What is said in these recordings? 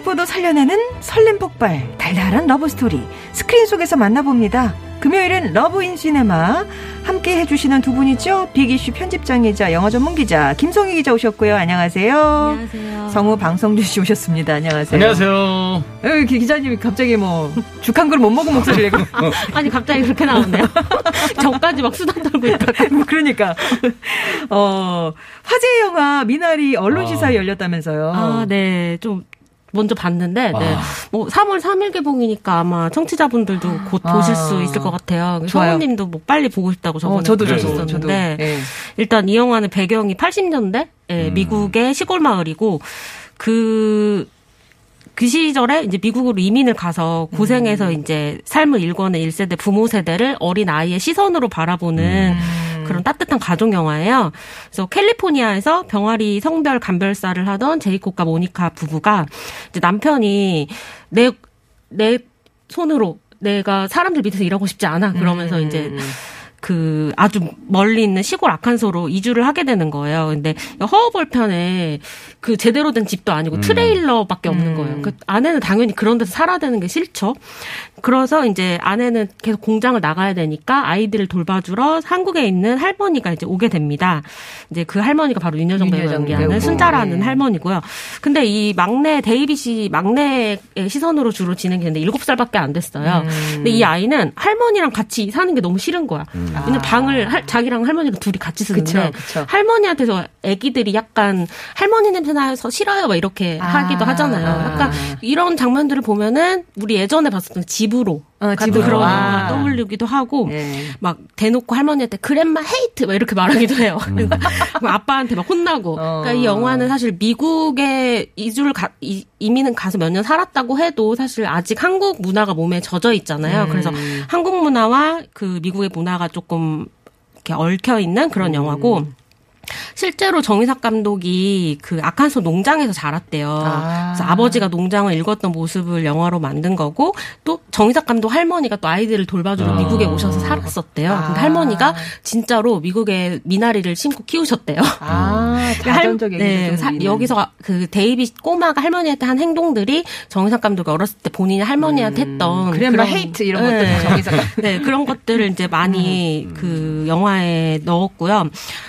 세포도 살려내는 설렘 폭발 달달한 러브 스토리 스크린 속에서 만나봅니다. 금요일은 Love in Cinema 함께 해주시는 두 분이죠. 빅이슈 편집장이자 영화 전문 기자 김송희 기자 오셨고요. 안녕하세요. 안녕하세요. 성우 방성준 씨 오셨습니다. 안녕하세요. 안녕하세요. 에, 기- 기자님이 갑자기 뭐 죽 한 그릇 못 먹은 목소리를 내고 아니 갑자기 그렇게 나오네요. 저까지 막 수다 떨고 있다가 뭐 그러니까 어 화제 영화 미나리 언론 시사회 열렸다면서요. 아, 네. 좀 먼저 봤는데 네. 뭐 3월 3일 개봉이니까 아마 청취자분들도 곧 아. 보실 수 있을 것 같아요. 성우님도 뭐 빨리 보고 싶다고 저번에 어, 저도 그러셨었는데 저도. 예. 일단 이 영화는 배경이 80년대 예, 미국의 시골 마을이고 그그 시절에 이제 미국으로 이민을 가서 고생해서 음. 이제 삶을 일궈낸 1세대 부모 세대를 어린 아이의 시선으로 바라보는 음. 그런 따뜻한 가족 영화예요. 그래서 캘리포니아에서 병아리 성별 간별사를 하던 제이콥과 모니카 부부가 이제 남편이 내 내 손으로 내가 사람들 밑에서 일하고 싶지 않아 그러면서 음. 이제 그 아주 멀리 있는 시골 아칸소로 이주를 하게 되는 거예요. 근데 허허벌 편에 그 제대로 된 집도 아니고 트레일러밖에 없는 거예요. 그 아내는 당연히 그런 데서 살아야 되는 게 싫죠. 그래서 이제 아내는 계속 공장을 나가야 되니까 아이들을 돌봐주러 한국에 있는 할머니가 이제 오게 됩니다. 이제 그 할머니가 바로 윤여정 배우가 연기하는 배우고, 순자라는 예. 할머니고요. 근데 이 막내 데이빗이 막내의 시선으로 주로 진행되는데 7살밖에 안 됐어요. 근데 이 아이는 할머니랑 같이 사는 게 너무 싫은 거야. 왜냐면 방을 할- 자기랑 할머니가 둘이 같이 쓰는데 아. 그쵸, 그쵸. 할머니한테서 아기들이 약간 할머니 냄새 나서 싫어요 막 이렇게 아. 하기도 하잖아요. 약간 이런 장면들을 보면은 우리 예전에 봤었던 집으로 어, 집으로. 그런 아. 떠올리기도 하고 예. 막 대놓고 할머니한테 그랜마 헤이트 막 이렇게 말하기도 해요. 그럼 아빠한테 막 혼나고. 어. 그러니까 이 영화는 사실 미국에 이주를 가, 이, 이민은 가서 몇 년 살았다고 해도 사실 아직 한국 문화가 몸에 젖어 있잖아요. 그래서 한국 문화와 그 미국의 문화가 조금 이렇게 얽혀 있는 그런 영화고. 실제로 정의삭 감독이 그 아칸소 농장에서 자랐대요. 아. 그래서 아버지가 농장을 읽었던 모습을 영화로 만든 거고 또 정이삭 감독 할머니가 또 아이들을 돌봐주러 미국에 오셔서 살았었대요. 아. 근데 할머니가 진짜로 미국에 미나리를 심고 키우셨대요. 아, 자전적 얘기도 네, 사-. 여기서 그 데이빗 꼬마가 할머니한테 한 행동들이 정이삭 감독이 어렸을 때 본인이 할머니한테 했던 grandma 그런- 음. hate 이런 네. 정이삭 네, 그런 것들을 이제 많이 음. 그 영화에 넣었고요.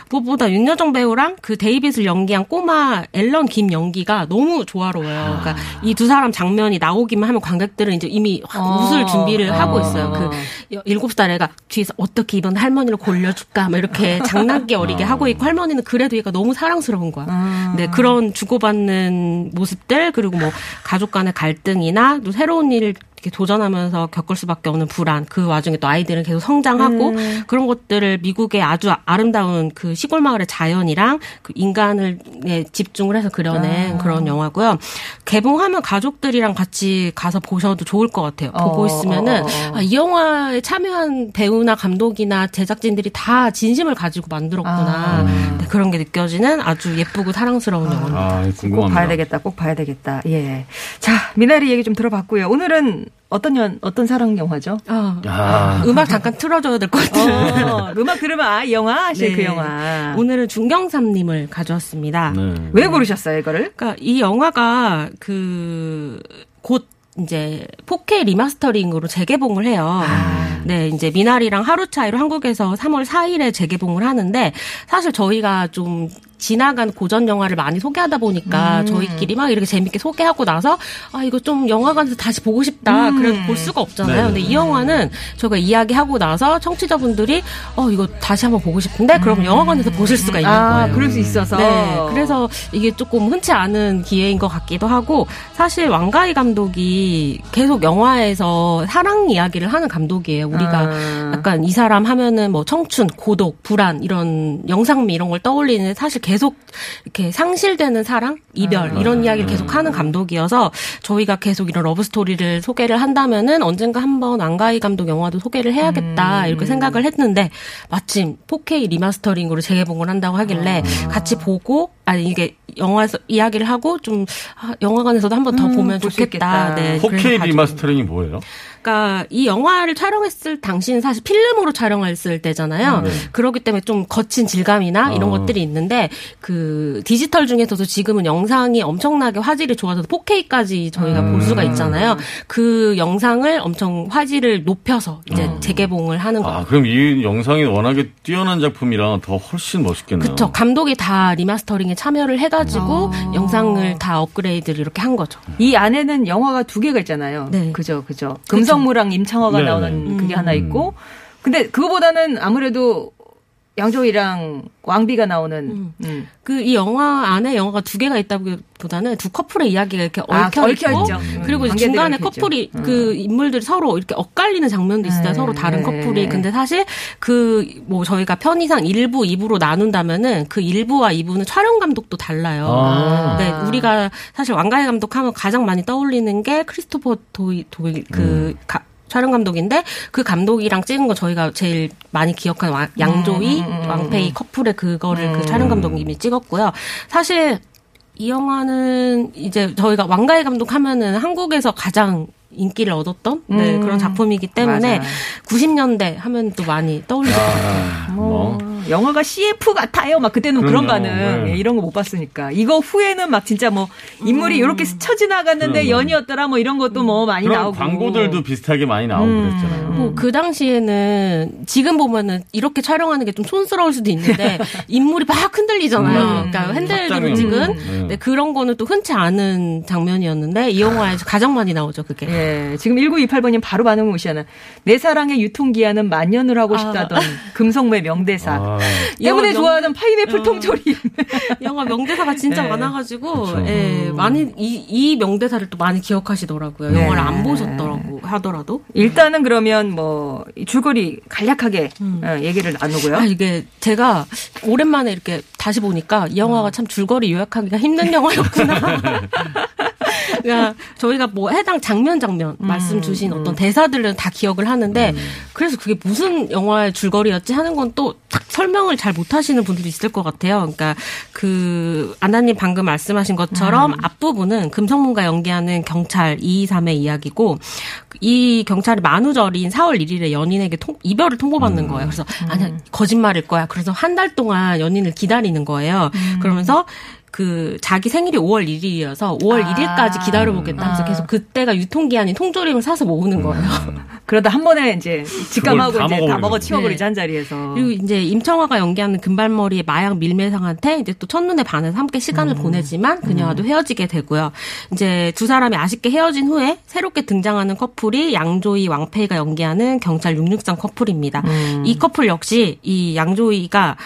무엇보다 윤여정 배우랑 그 데이빗을 연기한 꼬마 앨런 김 연기가 너무 조화로워요. 그러니까 이 두 사람 장면이 나오기만 하면 관객들은 이제 이미 확 어. 웃을 준비를 하고 어. 있어요. 그 여- 일곱 살 애가 뒤에서 어떻게 이번 할머니를 골려줄까 막 이렇게 장난기 어리게 하고 있고 할머니는 그래도 얘가 너무 사랑스러운 거야. 아. 네, 그런 주고받는 모습들 그리고 뭐 가족 간의 갈등이나 또 새로운 일을 이렇게 도전하면서 겪을 수밖에 없는 불안 그 와중에 또 아이들은 계속 성장하고 음. 그런 것들을 미국의 아주 아름다운 그 시골 마을의 자연이랑 그 인간을 에 집중을 해서 그려낸 아. 그런 영화고요. 개봉하면 가족들이랑 같이 가서 보셔도 좋을 것 같아요. 보고 어, 있으면은 어, 어, 어. 아, 이 영화에 참여한 배우나 감독이나 제작진들이 다 진심을 가지고 만들었구나 아. 네, 그런 게 느껴지는 아주 예쁘고 사랑스러운 영화입니다. 아, 꼭 궁금합니다. 봐야 되겠다. 꼭 봐야 되겠다. 예. 자, 미나리 얘기 좀 들어봤고요. 오늘은 어떤 연, 어떤 사랑 영화죠? 아, 야, 음악 잠깐 틀어줘야 될 것 같아요. 어, 음악 들으면 아, 이 영화 그 네. 영화. 오늘은 중경삼님을 가져왔습니다. 네. 왜 고르셨어요, 이거를? 그러니까 이 영화가 그 곧 이제 4K 리마스터링으로 재개봉을 해요. 네, 이제 미나리랑 하루 차이로 한국에서 3월 4일에 재개봉을 하는데 사실 저희가 좀 지나간 고전 영화를 많이 소개하다 보니까 음. 저희끼리 막 이렇게 재밌게 소개하고 나서 아 이거 좀 영화관에서 다시 보고 싶다. 음. 그래도 볼 수가 없잖아요. 네. 근데 이 영화는 저희가 이야기하고 나서 청취자분들이 어 이거 다시 한번 보고 싶은데 그러면 영화관에서 보실 수가 있는 아, 거예요. 그럴 수 있어서. 네, 그래서 이게 조금 흔치 않은 기회인 것 같기도 하고 사실 왕가위 감독이 계속 영화에서 사랑 이야기를 하는 감독이에요. 우리가 아. 약간 이 사람 하면은 뭐 청춘, 고독, 불안 이런 영상미 이런 걸 떠올리는 사실 계속 이렇게 상실되는 사랑, 이별 이런 이야기를 계속 하는 감독이어서 저희가 계속 이런 러브 스토리를 소개를 한다면은 언젠가 한번 왕가위 감독 영화도 소개를 해야겠다 이렇게 생각을 했는데 마침 4K 리마스터링으로 재개봉을 한다고 하길래 같이 보고 아니 이게 영화에서 이야기를 하고 좀 아, 영화관에서도 한번 더 음, 보면 좋겠다. 네, 그래서 4K 가지고 리마스터링이 뭐예요? 그러니까 이 영화를 촬영했을 당시는 사실 필름으로 촬영했을 때잖아요. 그렇기 때문에 좀 거친 질감이나 이런 어. 것들이 있는데 그 디지털 중에서도 지금은 영상이 엄청나게 화질이 좋아서 4K까지 저희가 볼 수가 있잖아요. 그 영상을 엄청 화질을 높여서 이제 재개봉을 하는 거예요. 아, 그럼 이 영상이 워낙에 뛰어난 작품이라 더 훨씬 멋있겠네요. 그쵸. 감독이 다 remastering에 참여를 해가지고 영상을 다 업그레이드를 이렇게 한 거죠. 이 안에는 영화가 두 개가 있잖아요. 네. 그죠, 그죠. 금성무랑 임청하가 네, 나오는 네. 그게 음. 하나 있고. 근데 그거보다는 아무래도 양조위랑 왕비가 나오는. 음. 그이 영화 안에 영화가 두 개가 있다기보다는 두 커플의 이야기가 이렇게 아, 얽혀 얽혀 있고 있죠. 그리고 관계들이 중간에 얽혀 있죠. 커플이 음. 그 인물들이 서로 이렇게 엇갈리는 장면도 있어요. 네. 서로 다른 네. 커플이. 근데 사실 그 뭐 저희가 편의상 1부, 2부로 나눈다면은 그 1부와 2부는 촬영 감독도 달라요. 아. 네, 우리가 사실 왕가희 감독 하면 가장 많이 떠올리는 게 크리스토퍼 도이 도이 그 가- 촬영 감독인데 그 감독이랑 찍은 거 저희가 제일 많이 기억하는 왕- 양조이 음, 왕페이 커플의 그거를 그 촬영 감독님이 찍었고요. 사실 이 영화는 이제 저희가 왕가희 감독 하면은 한국에서 가장 인기를 얻었던 네, 음. 그런 작품이기 때문에 맞아요. 90년대 하면 또 많이 떠올리죠. 아, 뭐, 뭐. 영화가 CF 같아요. 막 그때는 그런. 반응. 네. 예, 이런 거 못 봤으니까. 이거 후에는 막 진짜 뭐 인물이 이렇게 스쳐 지나갔는데 그럼요. 연이었더라 뭐 이런 것도 뭐 많이 그런 나오고. 광고들도 비슷하게 많이 나오고 음. 그랬잖아요. 뭐 그 당시에는 지금 보면은 이렇게 촬영하는 게 좀 촌스러울 수도 있는데 인물이 막 흔들리잖아요. 음. 그러니까 핸들로. 찍은 음. 네, 그런 거는 또 흔치 않은 장면이었는데 이 영화에서 가장 많이 나오죠 그게. 예, 지금 1928번님 바로 반응을 오시잖아요. 내 사랑의 유통기한은 만년을 하고 싶다던 금성무의 명대사. 아, 때문에 영화 명- 좋아하는 파인애플 어. 통조림. 영화 명대사가 진짜 네. 많아가지고 그렇죠. 예, 많이 이, 이 명대사를 또 많이 기억하시더라고요. 네. 영화를 안 보셨더라고 하더라도. 일단은 그러면 뭐이 줄거리 간략하게 어, 얘기를 나누고요. 아, 이게 제가 오랜만에 이렇게 다시 보니까 이 영화가 참 줄거리 요약하기가 힘든 영화였구나. 그러니까 저희가 뭐 해당 장면 장면 말씀 주신 어떤 대사들은 다 기억을 하는데 그래서 그게 무슨 영화의 줄거리였지 하는 건 또 딱 설명을 잘 못하시는 분들도 있을 것 같아요. 그러니까 그 아나님 방금 말씀하신 것처럼 앞부분은 금성문가 연기하는 경찰 223의 이야기고 이 경찰이 만우절인 4월 1일에 연인에게 통- 이별을 통보받는 거예요. 그래서 아니야 거짓말일 거야. 그래서 한 달 동안 연인을 기다리는 거예요. 그러면서 그 자기 생일이 5월 1일이어서 5월 아. 1일까지 기다려보겠다 하면서 아. 계속 그때가 유통기한인 통조림을 사서 모으는 거예요. 그러다 한 번에 이제 직감하고 다 이제 다 먹어. 치워버리지 네. 한 자리에서. 그리고 이제 임청화가 연기하는 금발머리의 마약 밀매상한테 이제 또 첫눈에 반해서 함께 시간을 보내지만 그녀와도 헤어지게 되고요. 이제 두 사람이 아쉽게 헤어진 후에 새롭게 등장하는 커플이 양조이 왕페이가 연기하는 경찰 663 커플입니다. 이 커플 역시 이 양조이가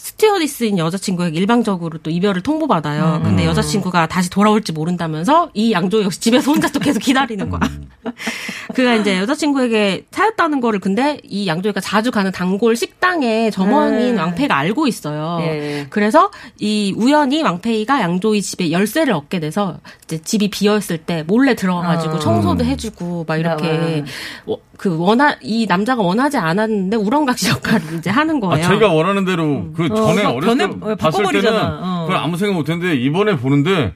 스튜어디스인 여자친구에게 일방적으로 또 이별을 통보받아요. 근데 여자친구가 다시 돌아올지 모른다면서 이 양조 역시 집에서 혼자 또 계속 기다리는 거야. 그가 이제 여자친구에게 차였다는 거를 근데 이 양조이가 자주 가는 단골 식당의 점원인 네. 왕페이가 알고 있어요. 예. 그래서 이 우연히 왕페이가 양조이 집에 열쇠를 얻게 돼서 이제 집이 비어 있을 때 몰래 들어가가지고 어. 청소도 해주고 막 이렇게 어. 어, 그 원하 이 남자가 원하지 않았는데 우렁각시 역할을 이제 하는 아, 거예요. 자기가 원하는 대로 그 전에 어, 어, 렸을 변해- 때 어, 봤을 때는. 어. 그걸 아무 생각 못했는데 이번에 보는데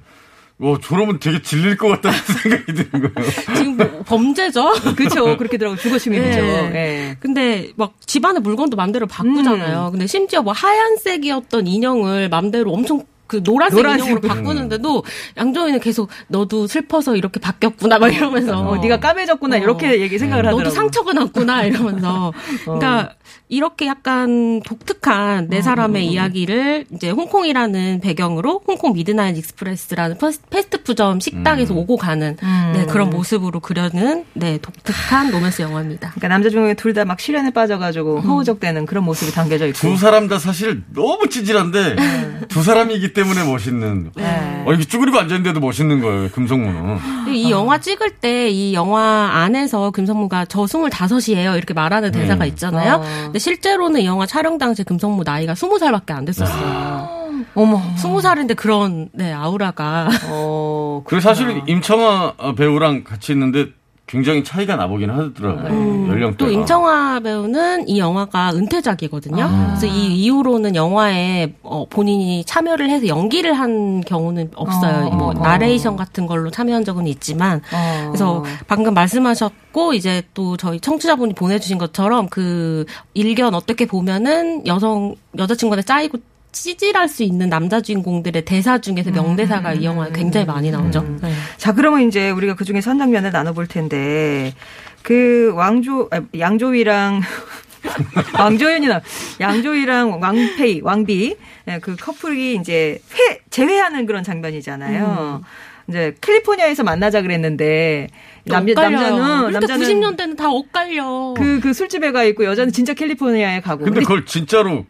뭐 저러면 되게 질릴 것 같다는 생각이 드는 거예요. 지금 뭐 범죄죠. 그렇죠. 그렇게 들어가고 주거시민이죠. 예. 예. 근데 막 집안의 물건도 맘대로 바꾸잖아요. 근데 심지어 뭐 하얀색이었던 인형을 맘대로 엄청 그그 노란색 노란색으로. 인형으로 바꾸는데도 양조위는 계속 너도 슬퍼서 이렇게 바뀌었구나 막 이러면서 어, 네가 까매졌구나 어. 이렇게 얘기 생각을 하더라고. 너도 상처가 났구나 이러면서 그러니까 이렇게 약간 독특한 네 사람의 이야기를 이제 홍콩이라는 배경으로 홍콩 미드나잇 익스프레스라는 패스트푸드점 식당에서 오고 가는 네, 그런 모습으로 그려는 네 독특한 로맨스 영화입니다. 그러니까 남자 중에 둘다막 실연에 빠져가지고 허우적대는 그런 모습이 담겨져 있고. 두 사람 다 사실 너무 찌질한데 두 사람이기 때문에 멋있는. 네. 어, 이렇게 쭈그리고 앉아 있는데도 멋있는 거예요, 금성무는. 이 영화 찍을 때 이 영화 안에서 금성무가 저 25이에요 이렇게 말하는 대사가 있잖아요. 어. 근데 실제로는 이 영화 촬영 당시에 금성무 나이가 20살밖에 안 됐었어요. 어머. 20살인데 그런 네 아우라가 어, 그리고 사실 임청아 배우랑 같이 있는데 굉장히 차이가 나보긴 하더라고요. 연령대가. 음, 또 임청아 배우는 이 영화가 은퇴작이거든요. 그래서 이 이후로는 영화에 어, 본인이 참여를 해서 연기를 한 경우는 없어요. 어, 뭐 어. 나레이션 같은 걸로 참여한 적은 있지만 어. 그래서 방금 말씀하셨고 이제 또 저희 청취자분이 보내주신 것처럼 그 일견 어떻게 보면은 여성 여자친구한테 짜이고 찌질할 수 있는 남자 주인공들의 대사 중에서 명대사가 이 영화에 굉장히 많이 나오죠. 네. 자, 그러면 이제 우리가 그 중에서 한 장면을 나눠볼 텐데, 그 왕조, 아, 양조위랑, 왕조연이나, 양조위랑 왕페이, 왕비, 예, 그 커플이 이제 회, 재회하는 그런 장면이잖아요. 이제 캘리포니아에서 만나자 그랬는데, 남자, 엇갈려요. 남자는, 그러니까 남자는 90년대는 다 엇갈려. 그, 그 술집에 가 있고, 여자는 진짜 캘리포니아에 가고. 근데 그걸 진짜로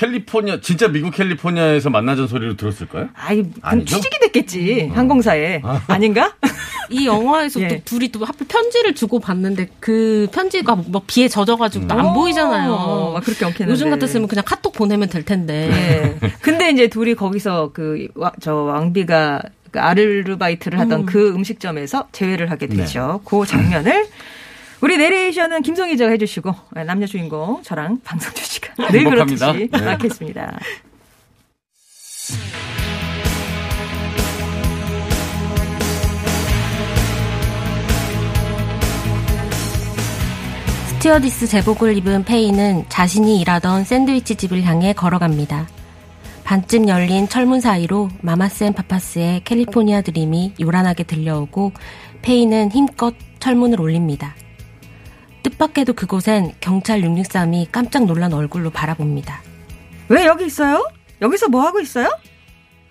캘리포니아, 진짜 미국 캘리포니아에서 만나전 소리로 들었을까요? 아이, 그럼 아니죠? 취직이 됐겠지. 항공사에. 아닌가? 이 영화에서 예. 또 둘이 또 하필 편지를 주고 받는데 그 편지가 뭐 비에 젖어가지고 또안 어, 보이잖아요. 막 그렇게 엉키는데. 요즘 같았으면 그냥 카톡 보내면 될 텐데. 예. 근데 이제 둘이 거기서 그, 와- 저 왕비가 그 아르바이트를 하던 그 음식점에서 재회를 하게 되죠. 그 장면을 우리 내레이션은 김성희 기자가 해주시고 예, 남녀 주인공 저랑 방송주 씨가 늘 행복합니다. 그렇듯이 네. 맡겠습니다. 스튜어디스 제복을 입은 페이는 자신이 일하던 샌드위치 집을 향해 걸어갑니다. 반쯤 열린 철문 사이로 마마센 파파스의 캘리포니아 드림이 요란하게 들려오고 페이는 힘껏 철문을 올립니다. 뜻밖에도 그곳엔 경찰 663이 깜짝 놀란 얼굴로 바라봅니다. 왜 여기 있어요? 여기서 뭐 하고 있어요?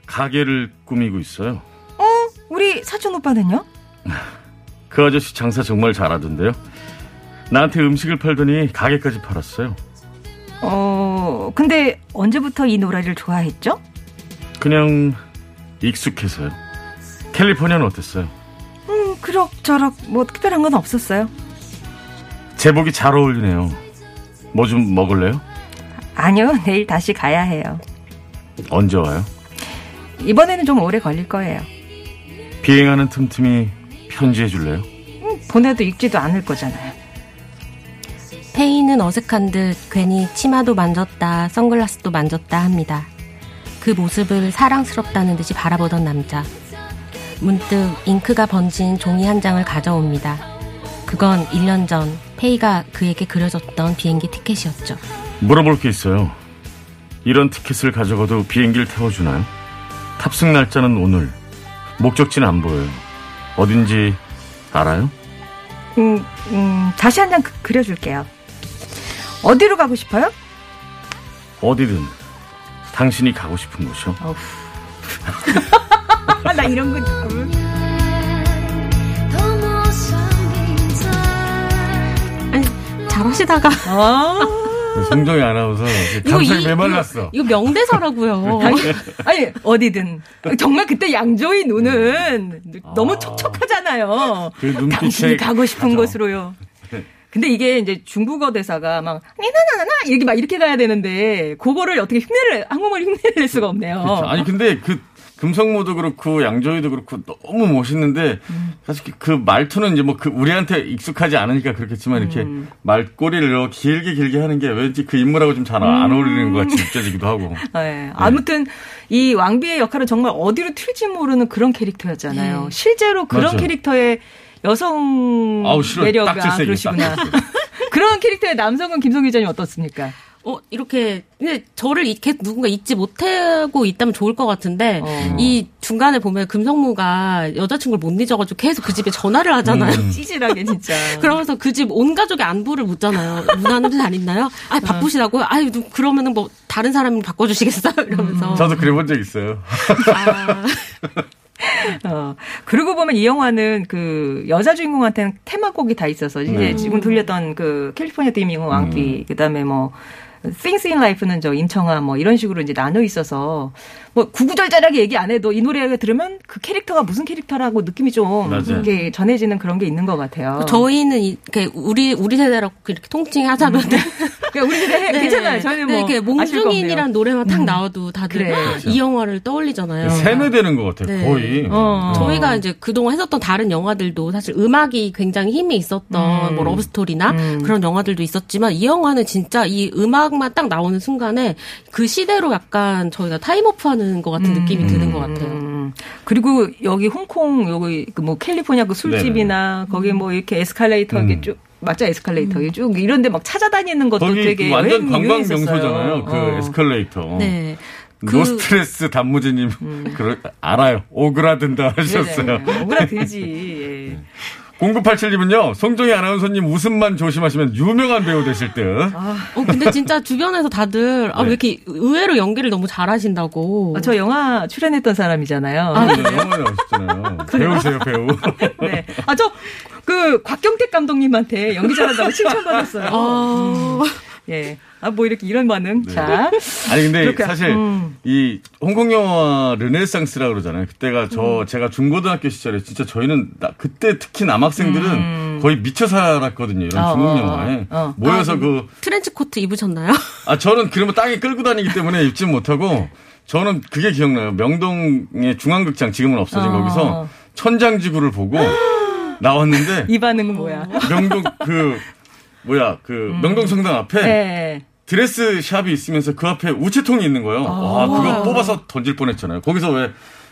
가게를 꾸미고 있어요. 어, 우리 사촌 오빠는요? 그 아저씨 장사 정말 잘하던데요. 나한테 음식을 팔더니 가게까지 팔았어요. 어, 근데 언제부터 이 노래를 좋아했죠? 그냥 익숙해서요. 캘리포니아는 어땠어요? 음, 그럭저럭 뭐 특별한 건 없었어요. 제복이 잘 어울리네요. 뭐 좀 먹을래요? 아니요, 내일 다시 가야 해요. 언제 와요? 이번에는 좀 오래 걸릴 거예요. 비행하는 틈틈이 편지해 줄래요? 음, 보내도 읽지도 않을 거잖아요. 페이는 어색한 듯 괜히 치마도 만졌다, 선글라스도 만졌다 합니다. 그 모습을 사랑스럽다는 듯이 바라보던 남자. 문득 잉크가 번진 종이 한 장을 가져옵니다. 그건 1년 전 페이가 그에게 그려줬던 비행기 티켓이었죠. 물어볼 게 있어요. 이런 티켓을 가져가도 비행기를 태워주나요? 탑승 날짜는 오늘. 목적지는 안 보여요. 어딘지 알아요? 음, 음, 다시 한 장 그려줄게요. 어디로 가고 싶어요? 어디든. 당신이 가고 싶은 곳이요. 아, 나 이런 거 조금. 잘하시다가. 아, 송정희 아나운서 감성이 메말랐어. 이거 명대사라고요. 아니, 어디든. 정말 그때 양조이 눈은 너무 촉촉하잖아요. 그 당신이 가고 싶은 가죠. 곳으로요. 근데 이게 이제 중국어 대사가 막, 니나나나나, 이렇게 막 이렇게 가야 되는데, 그거를 어떻게 흉내를, 한국말 흉내를 낼 수가 없네요. 그렇죠. 아니 근데 그 금성모도 그렇고 양조위도 그렇고 너무 멋있는데 사실 그- 그 말투는 이제 뭐 그 우리한테 익숙하지 않으니까 그렇겠지만 이렇게 말꼬리를 이렇게 길게 길게 하는 게 왠지 그 인물하고 좀 잘안 어울리는 것 같이 느껴지기도 하고. 네. 아무튼 이 왕비의 역할은 정말 어디로 튈지 모르는 그런 캐릭터였잖아요. 네. 실제로 그런 맞아요. 캐릭터의 여성 아우. 매력이 아, 그러시구나. 그런 캐릭터의 남성은 김성 기자님 어떻습니까? 어 이렇게 근데 저를 이렇게 누군가 잊지 못하고 있다면 좋을 것 같은데 어. 이 중간에 보면 금성무가 여자친구를 못 잊어가지고 계속 그 집에 전화를 하잖아요. 음. 찌질하게 진짜. 그러면서 그 집 온 가족의 안부를 묻잖아요. 누나는 잘 있나요? 아 바쁘시다고요? 아유 누- 그러면은 뭐 다른 사람이 바꿔주시겠어요? 이러면서 저도 그래 본 적 있어요. 아, 어. 그러고 보면 이 영화는 그 여자 주인공한테는 테마곡이 다 있어서 이제 네. 지금 들렸던 그 캘리포니아 드리밍은 왕비, 그다음에 뭐 Things in Life는 저 임청아 뭐 이런 식으로 이제 나눠 있어서 뭐 구구절절하게 얘기 안 해도 이 노래를 들으면 그 캐릭터가 무슨 캐릭터라고 느낌이 좀 맞아요. 이렇게 전해지는 그런 게 있는 것 같아요. 저희는 이렇게 우리 우리 세대라고 이렇게 통칭하자면 그러니까 우리 세대 괜찮아요. 저희는 뭐 네, 이렇게 거 없네요. 몽중인이란 노래만 탁 나와도 다들 그래. 이 영화를 떠올리잖아요. 세뇌되는 것 같아요. 네. 거의. 어. 저희가 이제 그동안 했었던 다른 영화들도 사실 음악이 굉장히 힘이 있었던 음. 뭐 러브스토리나 음. 그런 영화들도 있었지만 이 영화는 진짜 이 음악만 딱 나오는 순간에 그 시대로 약간 저희가 time warp 하는 것 같은 느낌이 드는 것 같아요. 음. 그리고 여기 홍콩 여기 그뭐 캘리포니아 그 술집이나 거기 뭐 이렇게 에스컬레이터 이렇게 음. 쭉 맞죠 에스컬레이터 이쭉 이런데 막 찾아다니는 것도 거기 되게 그 완전 관광. 명소잖아요. 그 어. 에스컬레이터. 네. 노스트레스 단무지님 그러, 알아요. 오그라든다 하셨어요. 네네. 오그라들지. 예. 0987님은요, 송정희 아나운서님 웃음만 조심하시면 유명한 배우 되실 듯. 아, 어 근데 진짜 주변에서 다들 아, 네. 왜 이렇게 의외로 연기를 너무 잘하신다고. 아, 저 영화 출연했던 사람이잖아요. 아, 네, 영화 나오셨잖아요. 배우세요, 배우. 네. 아, 저, 그, 곽경택 감독님한테 연기 잘한다고 칭찬받았어요. 어, 예. 아, 뭐 이렇게 이런 반응. 자. 아니, 근데 그렇게, 사실, 음. 이 홍콩 영화 르네상스라 그러잖아요. 그때가 음. 저, 제가 중고등학교 시절에 진짜 저희는, 나- 그때 특히 남학생들은 음. 거의 미쳐 살았거든요. 이런 어, 중국 어, 영화에. 어. 모여서 아, 그, 트렌치 코트 입으셨나요? 아, 저는 그러면 땅에 끌고 다니기 때문에 입지 못하고, 저는 그게 기억나요. 명동의 중앙극장, 지금은 없어진 어. 거기서 천장지구를 보고 나왔는데, 이 반응은 뭐야? 명동 그, 뭐야, 그, 음. 명동성당 앞에 네. 드레스 샵이 있으면서 그 앞에 우체통이 있는 거예요. 와, 그거 뽑아서 던질 뻔했잖아요. 거기서 왜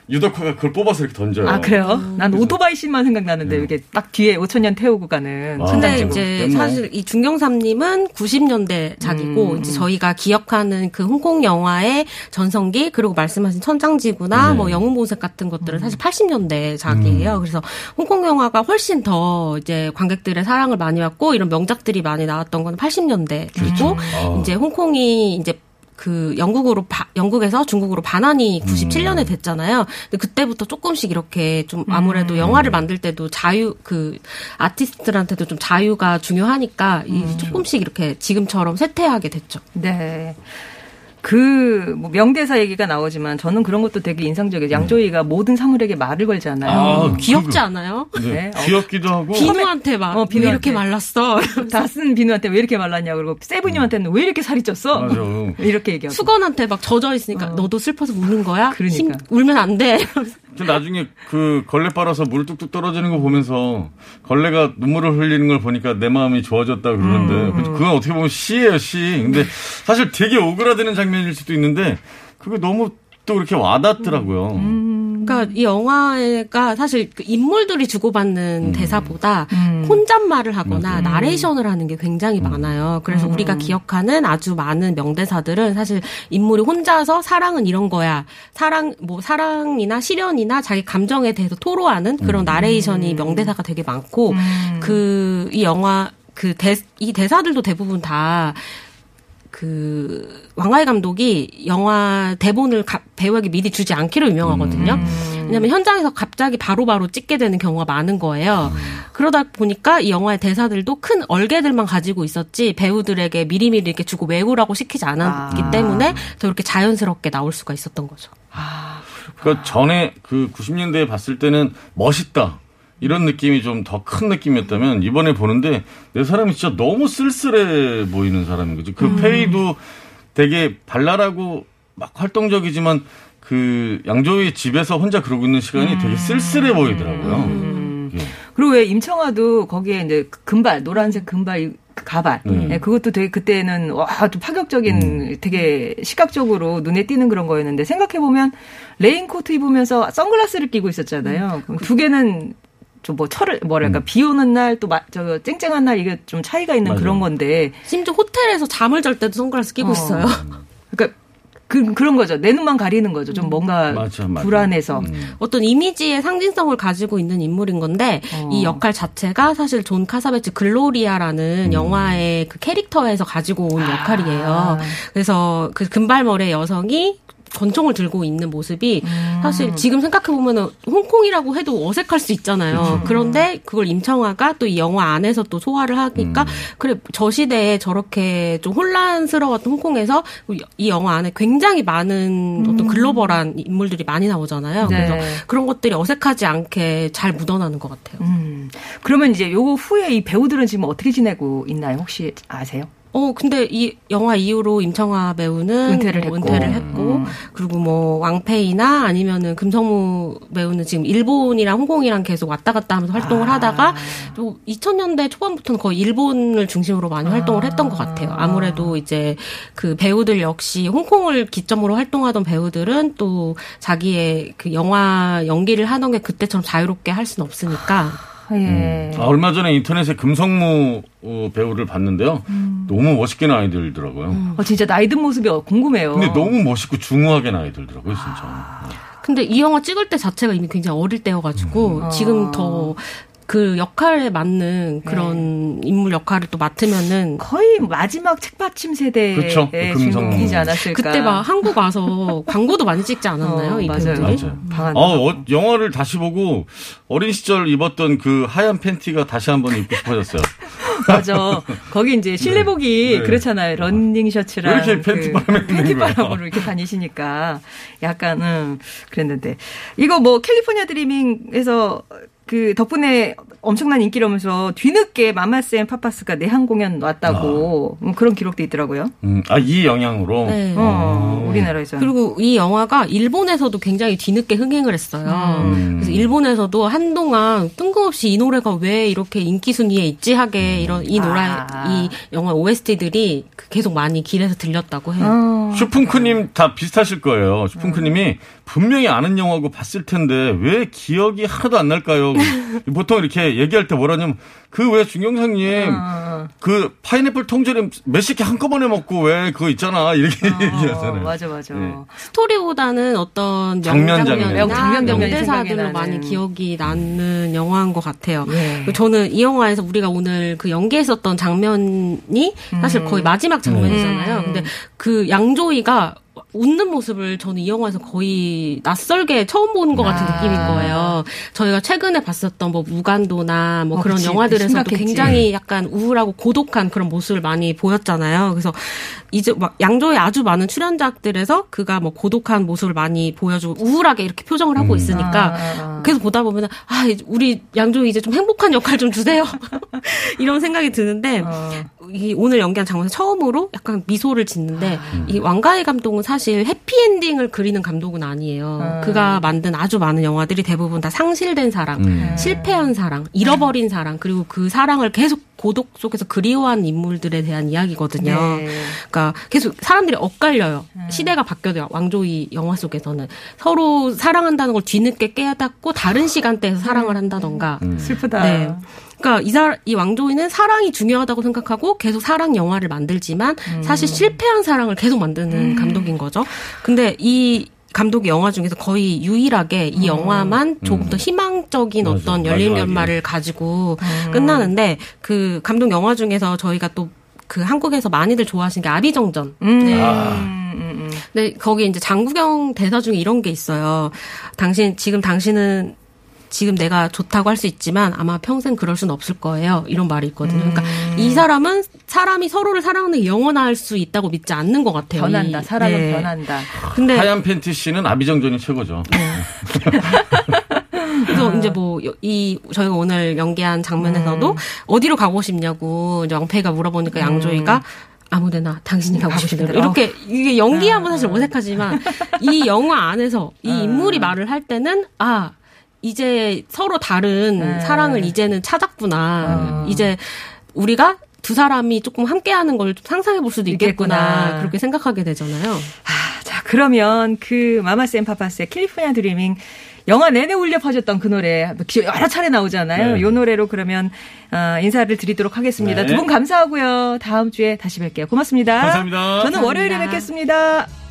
유덕화가 그걸 뽑아서 이렇게 던져요. 아, 그래요? 난 오토바이 씬만 생각나는데, 네. 이렇게 딱 뒤에 5천년 태우고 가는. 와. 근데. 이제 뭐. 사실 이 중경삼님은 90년대 작이고 음, 이제 저희가 기억하는 그 홍콩 영화의 전성기 그리고 말씀하신 천장지구나 네. 뭐 영웅보색 같은 것들은 사실 80년대 음. 작이에요. 그래서 홍콩 영화가 훨씬 더 이제 관객들의 사랑을 많이 받고 이런 명작들이 많이 나왔던 건 80년대이고 아. 이제 홍콩이 이제 그 영국으로 바- 영국에서 중국으로 반환이 97년에 됐잖아요. 근데 그때부터 조금씩 이렇게 좀 아무래도 영화를 만들 때도 자유 그 아티스트들한테도 좀 자유가 중요하니까 이 조금씩 이렇게 지금처럼 쇠퇴하게 됐죠. 네. 그, 뭐, 명대사 얘기가 나오지만 저는 그런 것도 되게 인상적이에요. 양조위가 모든 사물에게 말을 걸잖아요. 아, 귀엽지 그거- 않아요? 네, 네. 어. 귀엽기도 하고. 비누한테 막 어, 왜 비누한테. 이렇게 말랐어? 다 쓴 비누한테 왜 이렇게 말랐냐 그러고 세븐님한테는 왜 이렇게 살이 쪘어? 맞아. 이렇게 얘기하고. 수건한테 막 젖어 있으니까 너도 슬퍼서 우는 거야? 그러니까. 힘- 울면 안 돼. 저 나중에 그 걸레 빨아서 물 뚝뚝 떨어지는 거 보면서 걸레가 눈물을 흘리는 걸 보니까 내 마음이 좋아졌다 그러는데 음. 그건 어떻게 보면 시예요 시. 근데 사실 되게 오그라드는 장면일 수도 있는데 그게 너무 또 그렇게 와닿더라고요. 음. 그러니까 이 영화가 사실 그 인물들이 주고받는 대사보다 음. 혼잣말을 하거나 나레이션을 하는 게 굉장히 많아요. 그래서 우리가 기억하는 아주 많은 명대사들은 사실 인물이 혼자서 사랑은 이런 거야. 사랑 뭐 사랑이나 시련이나 자기 감정에 대해서 토로하는 그런 나레이션이 명대사가 되게 많고 그 이 영화 그이 대사들도 대부분 다 그 왕하이 감독이 영화 대본을 가- 배우에게 미리 주지 않기로 유명하거든요. 왜냐하면 현장에서 갑자기 바로 바로 찍게 되는 경우가 많은 거예요. 그러다 보니까 이 영화의 대사들도 큰 얼개들만 가지고 있었지 배우들에게 미리미리 이렇게 주고 외우라고 시키지 않았기 아. 때문에 더 이렇게 자연스럽게 나올 수가 있었던 거죠. 그 전에 그 90년대에 봤을 때는 멋있다. 이런 느낌이 좀 더 큰 느낌이었다면 이번에 보는데 내 사람이 진짜 너무 쓸쓸해 보이는 사람인 거죠. 그 페이도 되게 발랄하고 막 활동적이지만 그 양조위 집에서 혼자 그러고 있는 시간이 되게 쓸쓸해 보이더라고요. 예. 그리고 왜 임청하도 거기에 이제 금발, 노란색 금발 그 가발. 음. 예, 그것도 되게 그때는 와, 좀 파격적인 되게 시각적으로 눈에 띄는 그런 거였는데 생각해 보면 레인코트 입으면서 선글라스를 끼고 있었잖아요. 그럼 두 개는 좀 뭐 철을 뭐랄까 비 오는 날 또 저 쨍쨍한 날 이게 좀 차이가 있는 맞아요. 그런 건데 심지어 호텔에서 잠을 잘 때도 선글라스 끼고 어. 있어요. 그러니까 그, 그런 거죠. 내 눈만 가리는 거죠. 좀 뭔가 맞아, 맞아. 불안해서. 음. 어떤 이미지의 상징성을 가지고 있는 인물인 건데 어. 이 역할 자체가 사실 존 카사베티스 글로리아라는 음. 영화의 그 캐릭터에서 가지고 온 아. 역할이에요. 그래서 그 금발머리의 여성이 권총을 들고 있는 모습이 음. 사실 지금 생각해 보면은 홍콩이라고 해도 어색할 수 있잖아요. 그런데 그걸 임청하가 또 이 영화 안에서 또 소화를 하니까 음. 그래 저 시대에 저렇게 좀 혼란스러웠던 홍콩에서 이 영화 안에 굉장히 많은 어떤 글로벌한 인물들이 많이 나오잖아요. 음. 네. 그래서 그런 것들이 어색하지 않게 잘 묻어나는 것 같아요. 음. 그러면 이제 요거 후에 이 배우들은 지금 어떻게 지내고 있나요? 혹시 아세요? 어, 근데 이 영화 이후로 임청아 배우는 은퇴를 뭐 했고. 은퇴를 했고, 음. 그리고 뭐 왕페이나 아니면은 금성무 배우는 지금 일본이랑 홍콩이랑 계속 왔다 갔다 하면서 활동을 아. 하다가 또 2000년대 초반부터는 거의 일본을 중심으로 많이 활동을 했던 것 같아요. 아무래도 이제 그 배우들 역시 홍콩을 기점으로 활동하던 배우들은 또 자기의 그 영화 연기를 하던 게 그때처럼 자유롭게 할 수는 없으니까. 예. 아, 얼마 전에 인터넷에 금성무 어, 배우를 봤는데요. 음. 너무 멋있게 나이 들더라고요. 어, 진짜 나이 든 모습이 궁금해요. 근데 너무 멋있고 중후하게 나이 들더라고요, 진짜. 근데 이 영화 찍을 때 자체가 이미 굉장히 어릴 때여가지고 음. 지금 어. 더 그 역할에 맞는 그런 인물 역할을 또 맡으면은 거의 마지막 책받침 세대의 그쵸. 그 금성무. 주인공이지 않았을까. 그때 막 한국 와서 광고도 많이 찍지 않았나요? 어, 이 맞아요. 맞아요. 방한. 어, 어, 영화를 다시 보고 어린 시절 입었던 그 하얀 팬티가 다시 한번 입고 싶어졌어요. 맞아. 거기 이제 실내복이 네. 그렇잖아요. 러닝 셔츠랑 왜 이렇게 팬티 그 바람에 팬티? 바람으로 이렇게 다니시니까 약간 음, 그랬는데 이거 뭐 캘리포니아 드리밍에서 그 덕분에 엄청난 인기라면서 뒤늦게 마마쌤 파파스가 내한 공연 왔다고 음, 그런 기록도 있더라고요. 음, 아, 이 영향으로. 네. 어, 우리나라에서. 그리고 이 영화가 일본에서도 굉장히 뒤늦게 흥행을 했어요. 음. 그래서 일본에서도 한동안 뜬금없이 이 노래가 왜 이렇게 인기 순위에 있지 하게 이런 이 노래 아. 이 영화 OST들이 계속 많이 길에서 들렸다고 해요. 어. 슈풍크님 다 비슷하실 거예요. 슈풍크님이 분명히 아는 영화고 봤을 텐데 왜 기억이 하나도 안 날까요? 보통 이렇게 얘기할 때 뭐라냐면 그 왜 중경상님 어, 그 파인애플 통조림 몇십 개 한꺼번에 먹고 왜 그거 있잖아 이렇게 얘기하잖아요. 어, 맞아 맞아. 네. 스토리보다는 어떤 장면, 장면. 장면, 장면이 명대사들로 생각이 많이. 기억이 나는 영화인 것 같아요. 예. 저는 이 영화에서 우리가 오늘 그 연기했었던 장면이 사실 거의 마지막 장면이잖아요. 음. 근데 그 양조이가 웃는 모습을 저는 이 영화에서 거의 낯설게 처음 보는 것 같은 아. 느낌인 거예요. 저희가 최근에 봤었던 뭐 무간도나 뭐 어, 그런 그치. 영화들에서도. 굉장히 약간 우울하고 고독한 그런 모습을 많이 보였잖아요. 그래서 이제 막 양조의 아주 많은 출연작들에서 그가 뭐 고독한 모습을 많이 보여주고 우울하게 이렇게 표정을 하고 있으니까 아, 아. 계속 보다 보면 아 우리 양조이 이제 좀 행복한 역할 좀 주세요 이런 생각이 드는데 어. 이 오늘 연기한 장면에서 처음으로 약간 미소를 짓는데 이 왕가희 감독은 사실 해피엔딩을 그리는 감독은 아니에요. 음. 그가 만든 아주 많은 영화들이 대부분 다 상실된 사랑, 음. 실패한 사랑, 잃어버린 사랑, 그리고 그 사랑을 계속 고독 속에서 그리워한 인물들에 대한 이야기거든요. 네. 그러니까 계속 사람들이 엇갈려요. 시대가 바뀌어요. 왕조이 영화 속에서는 서로 사랑한다는 걸 뒤늦게 깨닫고 다른 시간대에서 사랑을 한다던가. 슬프다. 네. 그러니까 이, 사, 이 왕조이는 사랑이 중요하다고 생각하고 계속 사랑 영화를 만들지만 사실 실패한 사랑을 계속 만드는 감독인 거죠. 근데 이 감독의 영화 중에서 거의 유일하게 이 영화만 조금 더 희망적인 맞아, 어떤 열린. 결말을 가지고 끝나는데 그 감독 영화 중에서 저희가 또 그 한국에서 많이들 좋아하시는 게 아비정전. 음. 네. 아. 음, 음. 근데 거기 이제 장국영 대사 중에 이런 게 있어요. 당신 지금 당신은 지금 내가 좋다고 할 수 있지만 아마 평생 그럴 수는 없을 거예요. 이런 말이 있거든요. 그러니까 이 사람은 사람이 서로를 사랑하는 게 영원할 수 있다고 믿지 않는 것 같아요. 변한다. 이- 사람은 네. 변한다. 근데 하얀 팬티 씨는 아비정전이 최고죠. 그래서 이제 뭐 이 저희가 오늘 연기한 장면에서도 어디로 가고 싶냐고 이제 왕패가 물어보니까 양조이가 아무데나 당신이 가고 싶대요. 싶대요. 이렇게 이게 연기하면 사실 어색하지만 이 영화 안에서 이 인물이 말을 할 때는 아 이제 서로 다른 네. 사랑을 이제는 찾았구나. 이제 우리가 두 사람이 조금 함께하는 걸좀 상상해 볼 수도 있겠구나. 있겠구나. 그렇게 생각하게 되잖아요. 아, 자, 그러면 그 마마쌤 파파스의 캘리포니아 드리밍 영화 내내 울려 퍼졌던 그 노래 여러 차례 나오잖아요. 네. 이 노래로 그러면 어, 인사를 드리도록 하겠습니다. 네. 두분 감사하고요. 다음 주에 다시 뵐게요. 고맙습니다. 감사합니다. 저는 월요일에 감사합니다. 뵙겠습니다.